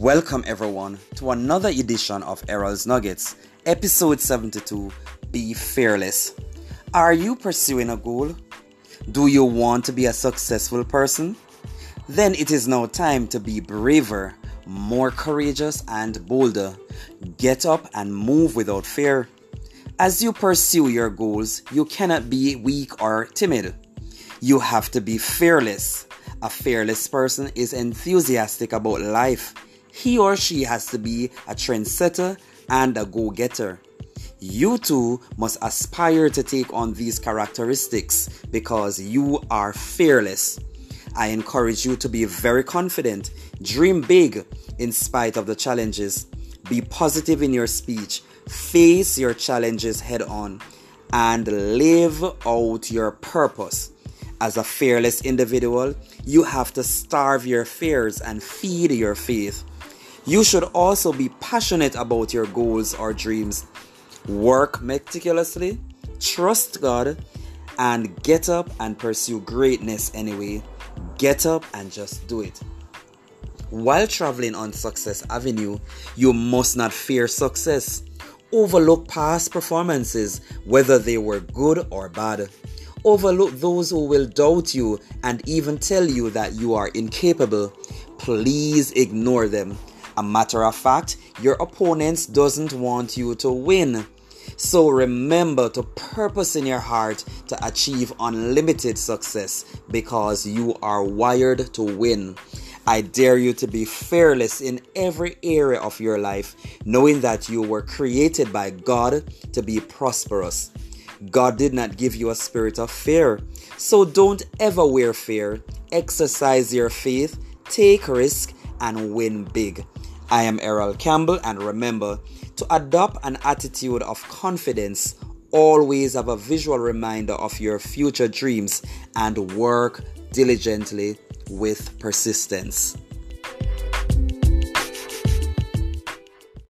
Welcome, everyone, to another edition of Errol's Nuggets, episode 72 Be Fearless. Are you pursuing a goal? Do you want to be a successful person? Then it is now time to be braver, more courageous, and bolder. Get up and move without fear. As you pursue your goals, you cannot be weak or timid. You have to be fearless. A fearless person is enthusiastic about life. He or she has to be a trendsetter and a go getter. You too must aspire to take on these characteristics because you are fearless. I encourage you to be very confident, dream big in spite of the challenges, be positive in your speech, face your challenges head on, and live out your purpose. As a fearless individual, you have to starve your fears and feed your faith. You should also be passionate about your goals or dreams. Work meticulously, trust God, and get up and pursue greatness anyway. Get up and just do it. While traveling on Success Avenue, you must not fear success. Overlook past performances, whether they were good or bad. Overlook those who will doubt you and even tell you that you are incapable. Please ignore them. A matter of fact, your opponents doesn't want you to win. So remember to purpose in your heart to achieve unlimited success because you are wired to win. I dare you to be fearless in every area of your life, knowing that you were created by God to be prosperous. God did not give you a spirit of fear. So don't ever wear fear. Exercise your faith, take risk, and win big. I am Errol Campbell, and remember to adopt an attitude of confidence. Always have a visual reminder of your future dreams and work diligently with persistence.